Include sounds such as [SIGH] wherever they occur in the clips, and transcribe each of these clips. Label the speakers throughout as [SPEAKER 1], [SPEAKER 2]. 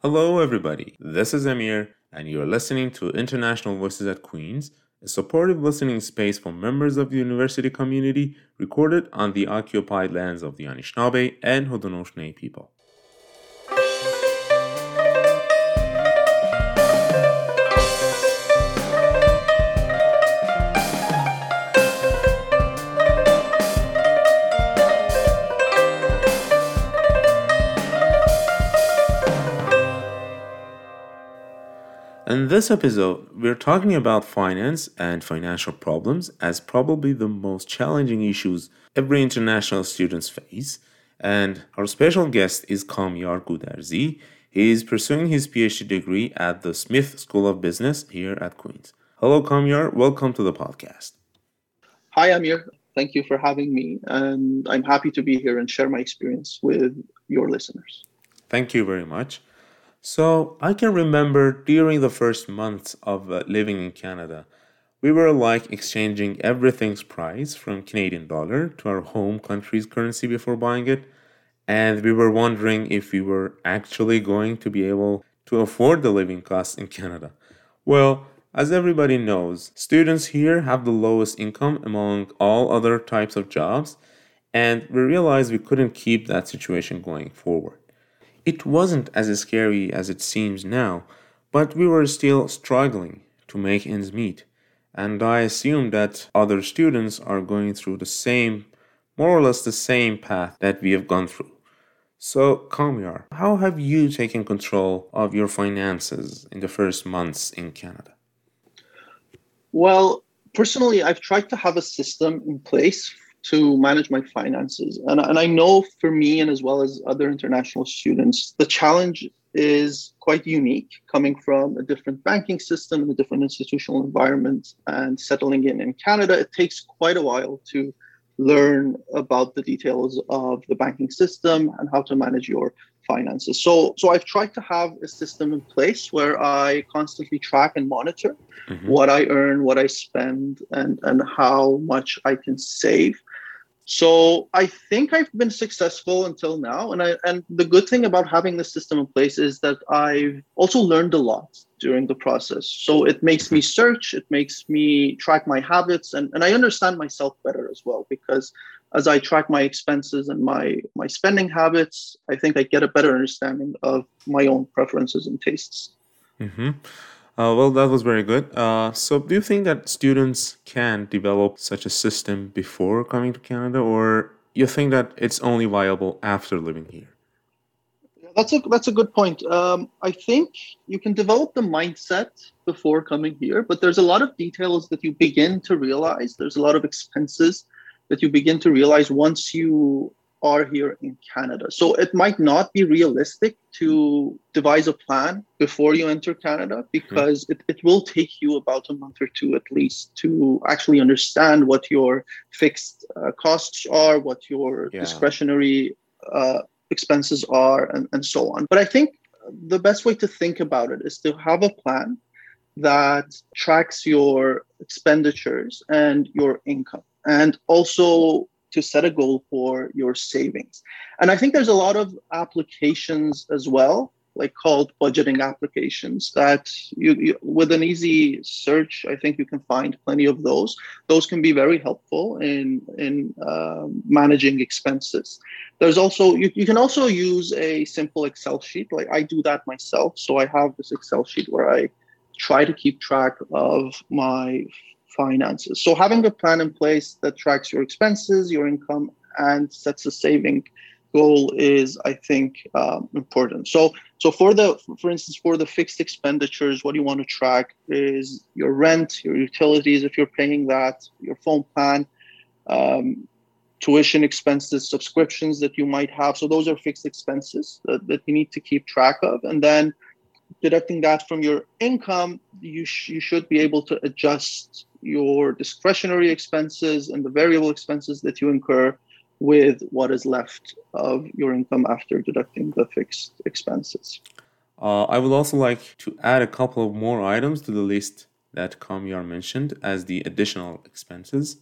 [SPEAKER 1] Hello, everybody. This is Amir, and you're listening to International Voices at Queen's, a supportive listening space for members of the university community recorded on the occupied lands of the Anishinaabe and Haudenosaunee people. In this episode, we're talking about finance and financial problems as probably the most challenging issues every international students face. And our special guest is Kamyar Gudarzi. He is pursuing his PhD degree at the Smith School of Business here at Queen's. Hello, Kamyar. Welcome to the podcast.
[SPEAKER 2] Hi, Amir. Thank you for having me. And I'm happy to be here and share my experience with your listeners.
[SPEAKER 1] Thank you very much. So I can remember during the first months of uh, living in Canada, we were like exchanging everything's price from Canadian dollar to our home country's currency before buying it. And we were wondering if we were actually going to be able to afford the living costs in Canada. Well, as everybody knows, students here have the lowest income among all other types of jobs, and we realized we couldn't keep that situation going forward. It wasn't as scary as it seems now, but we were still struggling to make ends meet. And I assume that other students are going through the same, more or less the same path that we have gone through. So, Kamyar, how have you taken control of your finances in the first months in Canada?
[SPEAKER 2] Well, personally, I've tried to have a system in place to manage my finances. And, and I know for me and as well as other international students, the challenge is quite unique coming from a different banking system and a different institutional environment and settling in in Canada. It takes quite a while to learn about the details of the banking system and how to manage your finances. So, so I've tried to have a system in place where I constantly track and monitor mm-hmm. what I earn, what I spend, and and how much I can save. So I think I've been successful until now, and I and the good thing about having this system in place is that I've also learned a lot during the process. So it makes me search, it makes me track my habits, and, and I understand myself better as well because as I track my expenses and my my spending habits, I think I get a better understanding of my own preferences and tastes.
[SPEAKER 1] Mm-hmm. Uh, well, that was very good. Uh, so, do you think that students can develop such a system before coming to Canada, or you think that it's only viable after living here?
[SPEAKER 2] That's a that's a good point. Um, I think you can develop the mindset before coming here, but there's a lot of details that you begin to realize. There's a lot of expenses that you begin to realize once you are here in Canada. So it might not be realistic to devise a plan before you enter Canada because mm-hmm. it, it will take you about a month or two at least to actually understand what your fixed uh, costs are, what your yeah. discretionary uh, expenses are, and, and so on. But I think the best way to think about it is to have a plan that tracks your expenditures and your income and also to set a goal for your savings. And I think there's a lot of applications as well, like called budgeting applications that you, you, with an easy search, I think you can find plenty of those. Those can be very helpful in in uh, managing expenses. There's also you, you can also use a simple Excel sheet. Like I do that myself. So I have this Excel sheet where I try to keep track of my finances. So having a plan in place that tracks your expenses, your income, and sets a saving goal is, I think, um, important. So, so for the, for instance, for the fixed expenditures, what you want to track is your rent, your utilities, if you're paying that, your phone plan, um, tuition expenses, subscriptions that you might have. So those are fixed expenses that, that you need to keep track of, and then deducting that from your income, you, sh- you should be able to adjust your discretionary expenses and the variable expenses that you incur with what is left of your income after deducting the fixed expenses.
[SPEAKER 1] Uh, I would also like to add a couple of more items to the list that Kamyar mentioned as the additional expenses.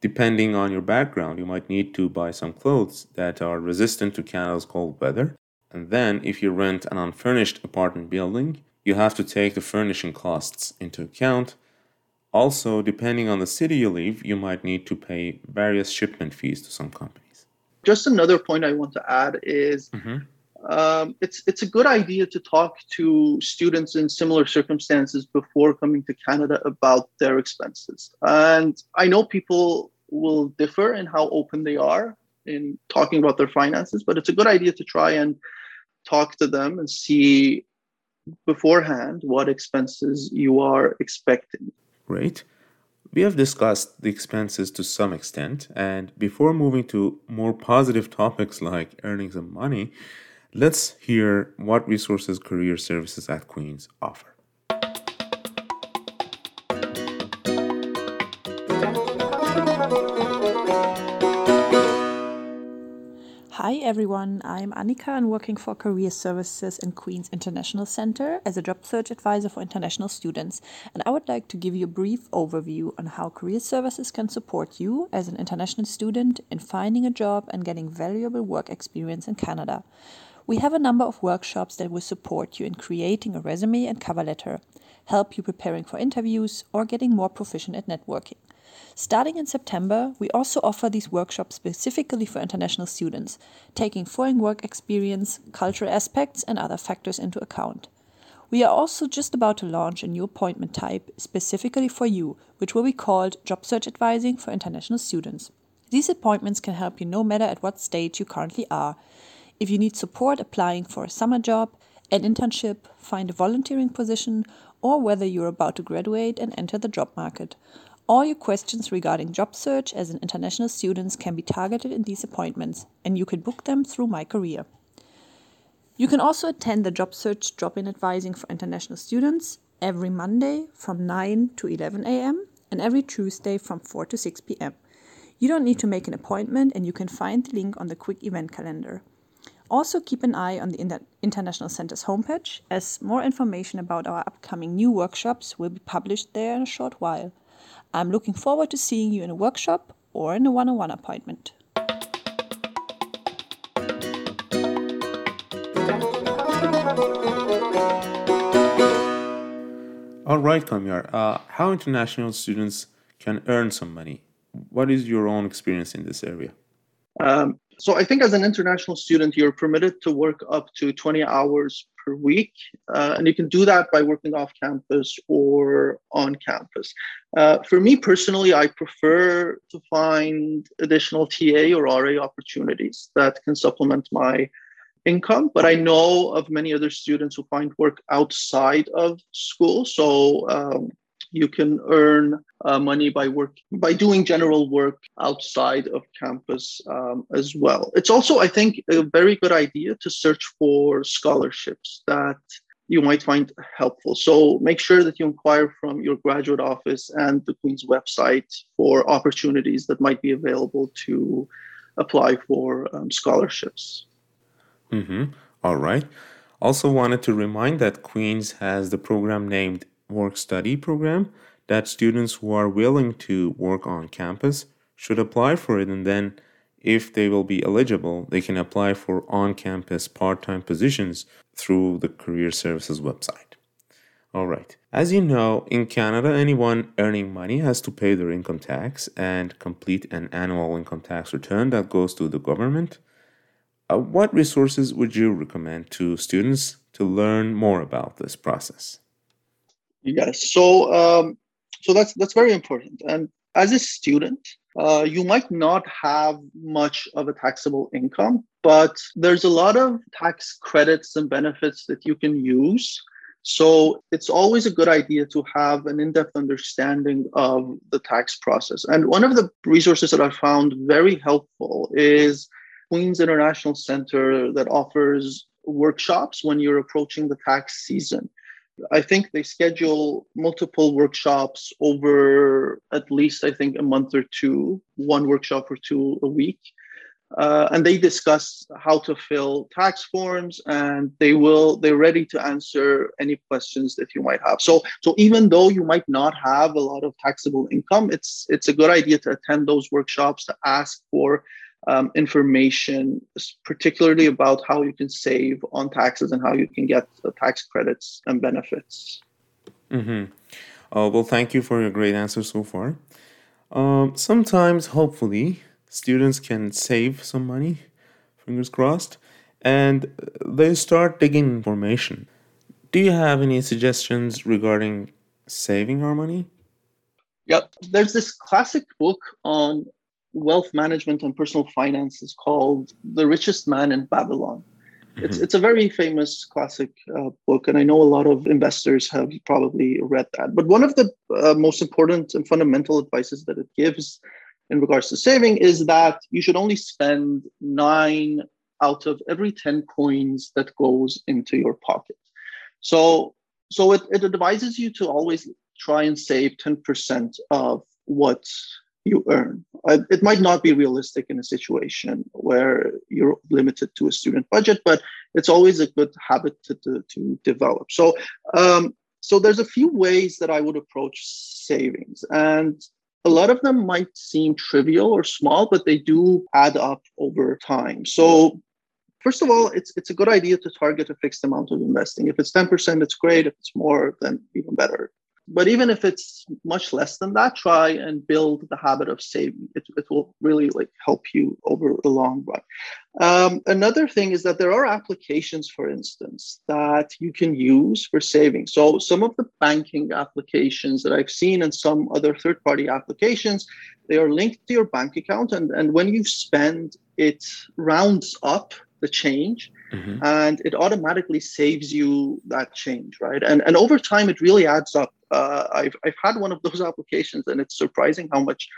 [SPEAKER 1] Depending on your background, you might need to buy some clothes that are resistant to Canada's cold weather. And then, if you rent an unfurnished apartment building, you have to take the furnishing costs into account. Also, depending on the city you live, you might need to pay various shipment fees to some companies.
[SPEAKER 2] Just another point I want to add is mm-hmm. um, it's it's a good idea to talk to students in similar circumstances before coming to Canada about their expenses. And I know people will differ in how open they are in talking about their finances, but it's a good idea to try and talk to them and see beforehand what expenses you are expecting.
[SPEAKER 1] Great. We have discussed the expenses to some extent, and before moving to more positive topics like earnings and money, let's hear what resources career services at Queen's offer.
[SPEAKER 3] Hi everyone, I'm Annika and working for Career Services in Queen's International Center as a job search advisor for international students. And I would like to give you a brief overview on how Career Services can support you as an international student in finding a job and getting valuable work experience in Canada. We have a number of workshops that will support you in creating a resume and cover letter, help you preparing for interviews, or getting more proficient at networking. Starting in September, we also offer these workshops specifically for international students, taking foreign work experience, cultural aspects, and other factors into account. We are also just about to launch a new appointment type specifically for you, which will be called Job Search Advising for International Students. These appointments can help you no matter at what stage you currently are. If you need support applying for a summer job, an internship, find a volunteering position, or whether you're about to graduate and enter the job market. All your questions regarding job search as an international student can be targeted in these appointments, and you can book them through My Career. You can also attend the job search drop in advising for international students every Monday from 9 to 11 a.m. and every Tuesday from 4 to 6 p.m. You don't need to make an appointment, and you can find the link on the quick event calendar. Also, keep an eye on the Inter- International Center's homepage, as more information about our upcoming new workshops will be published there in a short while. I'm looking forward to seeing you in a workshop or in a one on one appointment.
[SPEAKER 1] All right, Kamyar. Uh, how international students can earn some money? What is your own experience in this area?
[SPEAKER 2] Um, so I think as an international student, you're permitted to work up to 20 hours per week. Uh, and you can do that by working off campus or on campus. Uh, for me personally, I prefer to find additional TA or RA opportunities that can supplement my income. But I know of many other students who find work outside of school. So um, you can earn uh, money by work by doing general work outside of campus um, as well. It's also, I think, a very good idea to search for scholarships that you might find helpful. So make sure that you inquire from your graduate office and the Queen's website for opportunities that might be available to apply for um, scholarships.
[SPEAKER 1] Mm-hmm. All right. Also, wanted to remind that Queen's has the program named work study program that students who are willing to work on campus should apply for it. And then if they will be eligible they can apply for on-campus part-time positions through the career services website. All right. As you know in canada anyone earning money has to pay their income tax and complete an annual income tax return that goes to the government. Uh, what resources would you recommend to students to learn more about this process
[SPEAKER 2] Yes. So um, so that's that's very important. And as a student, uh, you might not have much of a taxable income, but there's a lot of tax credits and benefits that you can use. So it's always a good idea to have an in-depth understanding of the tax process. And one of the resources that I found very helpful is Queens International Center that offers workshops when you're approaching the tax season. I think they schedule multiple workshops over at least, I think, a month or two, one workshop or two a week. Uh, and they discuss how to fill tax forms and they will they're ready to answer any questions that you might have so so even though you might not have a lot of taxable income it's it's a good idea to attend those workshops to ask for um, information, particularly about how you can save on taxes and how you can get the tax credits and benefits.
[SPEAKER 1] Mm-hmm. Uh, well, thank you for your great answer so far. Um, sometimes, hopefully, students can save some money, fingers crossed, and they start digging information. Do you have any suggestions regarding saving our money?
[SPEAKER 2] Yeah, there's this classic book on wealth management and personal finances called The Richest Man in Babylon. Mm-hmm. It's, it's a very famous classic uh, book, and I know a lot of investors have probably read that. But one of the uh, most important and fundamental advices that it gives in regards to saving is that you should only spend nine out of every 10 coins that goes into your pocket. So, so it, it advises you to always try and save 10% of what you earn. Uh, it might not be realistic in a situation where you're limited to a student budget, but it's always a good habit to, to, to develop. So, um, so there's a few ways that I would approach savings, and a lot of them might seem trivial or small, but they do add up over time. So, first of all, it's it's a good idea to target a fixed amount of investing. If it's 10%, it's great. If it's more, then even better but even if it's much less than that try and build the habit of saving. It, it will really like help you over the long run. Um, another thing is that there are applications for instance that you can use for saving. So some of the banking applications that i've seen and some other third party applications they are linked to your bank account. And, and when you spend it rounds up the change mm-hmm. and it automatically saves you that change right? And and over time it really adds up. Uh, I've, I've had one of [LAUGHS] those applications and it's surprising how much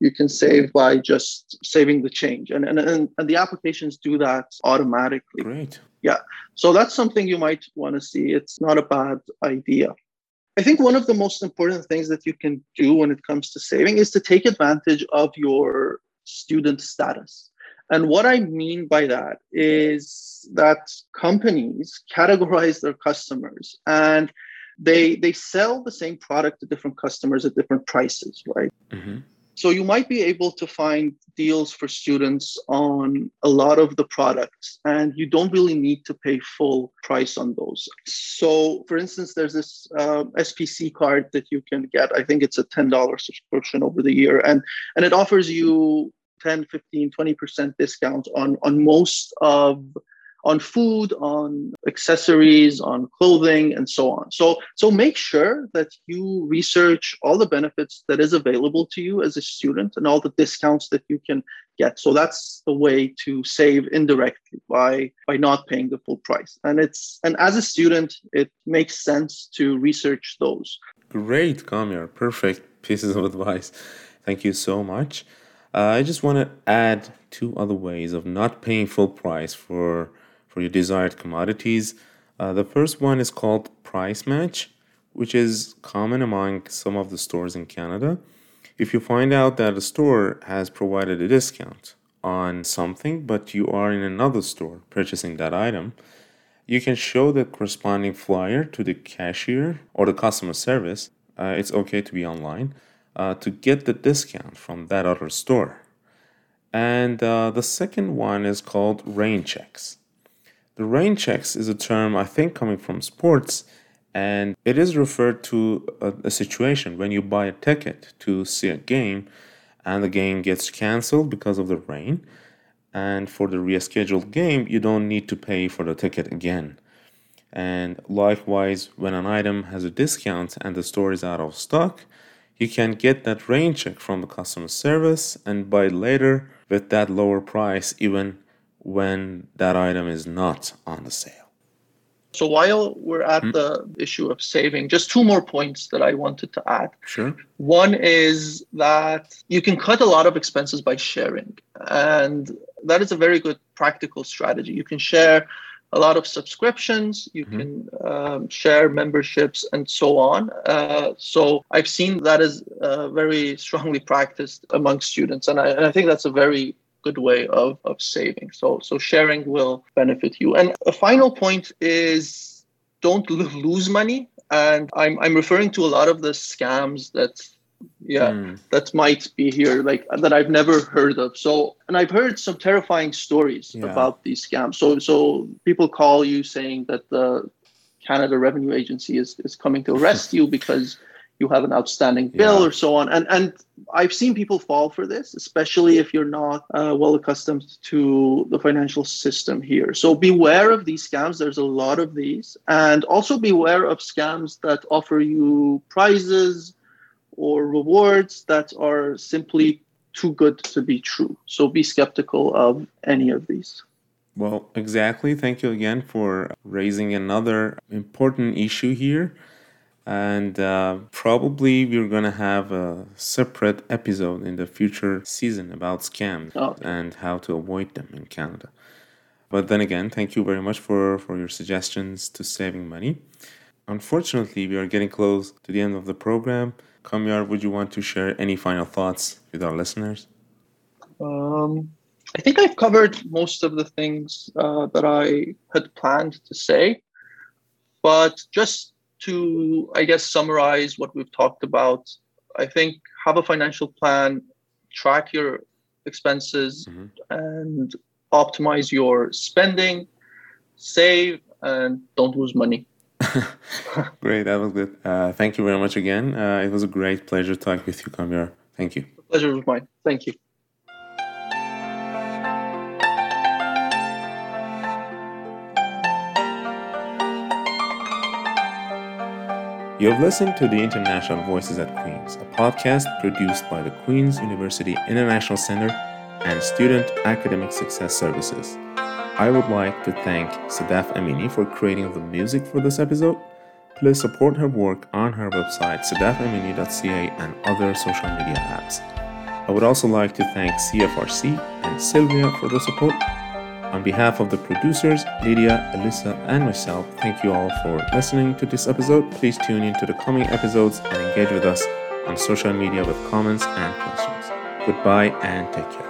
[SPEAKER 2] you can save by just saving the change. And and, and, and the applications do that automatically.
[SPEAKER 1] Great.
[SPEAKER 2] Yeah. So that's something you might want to see. It's not a bad idea. I think one of the most important things that you can do when it comes to saving is to take advantage of your student status. And what I mean by that is that companies categorize their customers and they they sell the same product to different customers at different prices, right? Mm-hmm. So you might be able to find deals for students on a lot of the products, and you don't really need to pay full price on those. So, for instance, there's this uh, SPC card that you can get. I think it's a ten dollars subscription over the year, and and it offers you 10, 15, 20% discount on on most of on food, on accessories, on clothing, and so on. So, so make sure that you research all the benefits that is available to you as a student and all the discounts that you can get. So that's the way to save indirectly by by not paying the full price. And it's and as a student, it makes sense to research those.
[SPEAKER 1] Great, Kamyar. Perfect pieces of advice. Thank you so much. Uh, I just want to add two other ways of not paying full price for for your desired commodities. Uh, the first one is called Price Match, which is common among some of the stores in Canada. If you find out that a store has provided a discount on something, but you are in another store purchasing that item, you can show the corresponding flyer to the cashier or the customer service. Uh, it's okay to be online uh, to get the discount from that other store. And uh, the second one is called rain checks. The rain checks is a term I think coming from sports, and it is referred to a, a, situation when you buy a ticket to see a game and the game gets cancelled because of the rain. And for the rescheduled game, you don't need to pay for the ticket again. And likewise, when an item has a discount and the store is out of stock, you can get that rain check from the customer service and buy later with that lower price, even when that item is not on the sale.
[SPEAKER 2] So while we're at hmm the issue of saving, just two more points that I wanted to add.
[SPEAKER 1] Sure.
[SPEAKER 2] One is that you can cut a lot of expenses by sharing. And that is a very good practical strategy. You can share a lot of subscriptions, you mm-hmm. can um, share memberships, and so on. Uh, so I've seen that is uh, very strongly practiced among students. And I, and I think that's a very good way of, of saving. So, so sharing will benefit you. And a final point is don't lose money. And I'm, I'm referring to a lot of the scams that yeah mm. that might be here like that i've never heard of so and i've heard some terrifying stories yeah. about these scams so so people call you saying that the canada revenue agency is is coming to arrest you [LAUGHS] because you have an outstanding bill yeah. or so on and and i've seen people fall for this especially if you're not uh, well accustomed to the financial system here so beware of these scams there's a lot of these and also beware of scams that offer you prizes or rewards that are simply too good to be true. So be skeptical of any of these.
[SPEAKER 1] Well, exactly. Thank you again for raising another important issue here. And uh, probably we're going to have a separate episode in the future season about scams oh. and how to avoid them in Canada. But then again, thank you very much for, for your suggestions to saving money. Unfortunately, we are getting close to the end of the program. Kamyar, would you want to share any final thoughts with our listeners?
[SPEAKER 2] Um, I think I've covered most of the things uh, that I had planned to say. But just to, I guess, summarize what we've talked about, I think have a financial plan, track your expenses, mm-hmm. and optimize your spending, save, and don't lose money. [LAUGHS]
[SPEAKER 1] great, that was good. Uh, thank you very much again. Uh, it was a great pleasure talking with you, Kamyar. Thank you.
[SPEAKER 2] The pleasure was mine. Thank you.
[SPEAKER 1] You have listened to the International Voices at Queen's, a podcast produced by the Queen's University International Center and Student Academic Success Services. I would like to thank Sadaf Amini for creating the music for this episode. Please support her work on her website sadafamini.ca and other social media apps. I would also like to thank CFRC and Sylvia for the support. On behalf of the producers, Lydia, Alyssa, and myself, thank you all for listening to this episode. Please tune in to the coming episodes and engage with us on social media with comments and questions. Goodbye and take care.